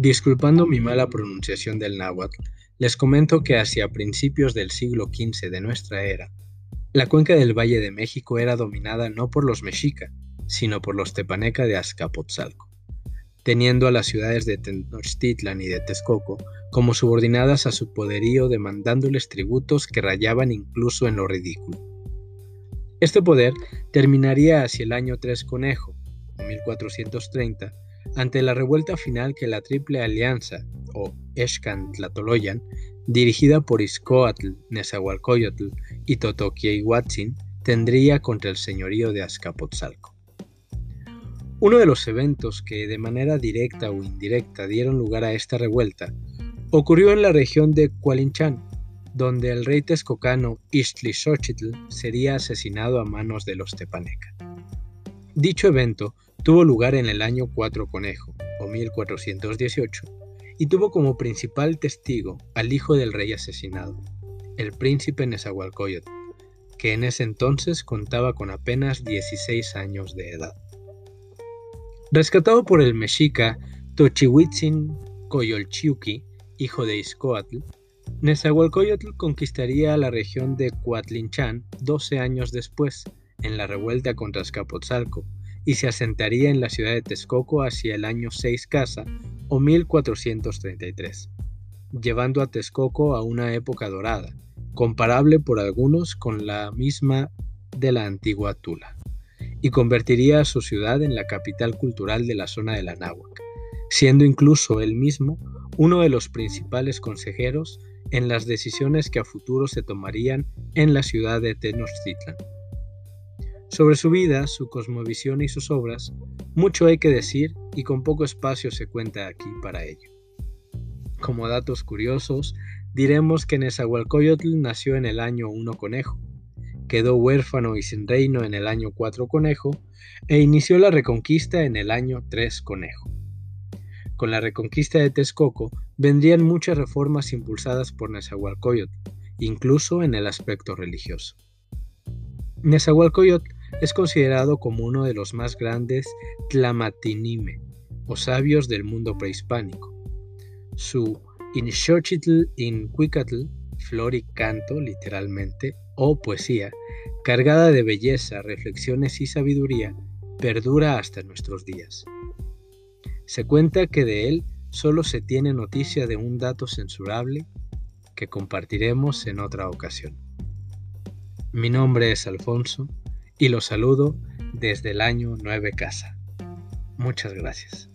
Disculpando mi mala pronunciación del náhuatl, les comento que hacia principios del siglo XV de nuestra era, la cuenca del Valle de México era dominada no por los mexica, sino por los tepaneca de Azcapotzalco, teniendo a las ciudades de Tenochtitlan y de Texcoco como subordinadas a su poderío demandándoles tributos que rayaban incluso en lo ridículo. Este poder terminaría hacia el año 3 Conejo, 1430, ante la revuelta final que la Triple Alianza, o Tlatoloyan, dirigida por Izcoatl, Nezahualcóyotl y Totoquihuatzin, tendría contra el señorío de Azcapotzalco. Uno de los eventos que de manera directa o indirecta dieron lugar a esta revuelta ocurrió en la región de Cualinchán, donde el rey texcocano Ixtlilxochitl sería asesinado a manos de los tepaneca. Dicho evento tuvo lugar en el año 4 Conejo, o 1418, y tuvo como principal testigo al hijo del rey asesinado, el príncipe Nezahualcóyotl, que en ese entonces contaba con apenas 16 años de edad. Rescatado por el mexica Tochihuitzin Coyolchiuqui, hijo de Izcoatl, Nezahualcóyotl conquistaría la región de Coatlinchan 12 años después, en la revuelta contra Escapotzalco, y se asentaría en la ciudad de Texcoco hacia el año 6 Casa o 1433, llevando a Texcoco a una época dorada, comparable por algunos con la misma de la antigua Tula, y convertiría a su ciudad en la capital cultural de la zona de la Náhuac, siendo incluso él mismo uno de los principales consejeros en las decisiones que a futuro se tomarían en la ciudad de Tenochtitlan. Sobre su vida, su cosmovisión y sus obras, mucho hay que decir y con poco espacio se cuenta aquí para ello. Como datos curiosos, diremos que Nezahualcóyotl nació en el año 1 conejo, quedó huérfano y sin reino en el año 4 conejo e inició la reconquista en el año 3 conejo. Con la reconquista de Texcoco vendrían muchas reformas impulsadas por Nezahualcóyotl, incluso en el aspecto religioso. Nezahualcóyotl es considerado como uno de los más grandes Tlamatinime, o sabios del mundo prehispánico. Su Inxochitl Incuicatl, flor y canto, literalmente, o poesía, cargada de belleza, reflexiones y sabiduría, perdura hasta nuestros días. Se cuenta que de él solo se tiene noticia de un dato censurable que compartiremos en otra ocasión. Mi nombre es Alfonso y los saludo desde el año 9 Casa. Muchas gracias.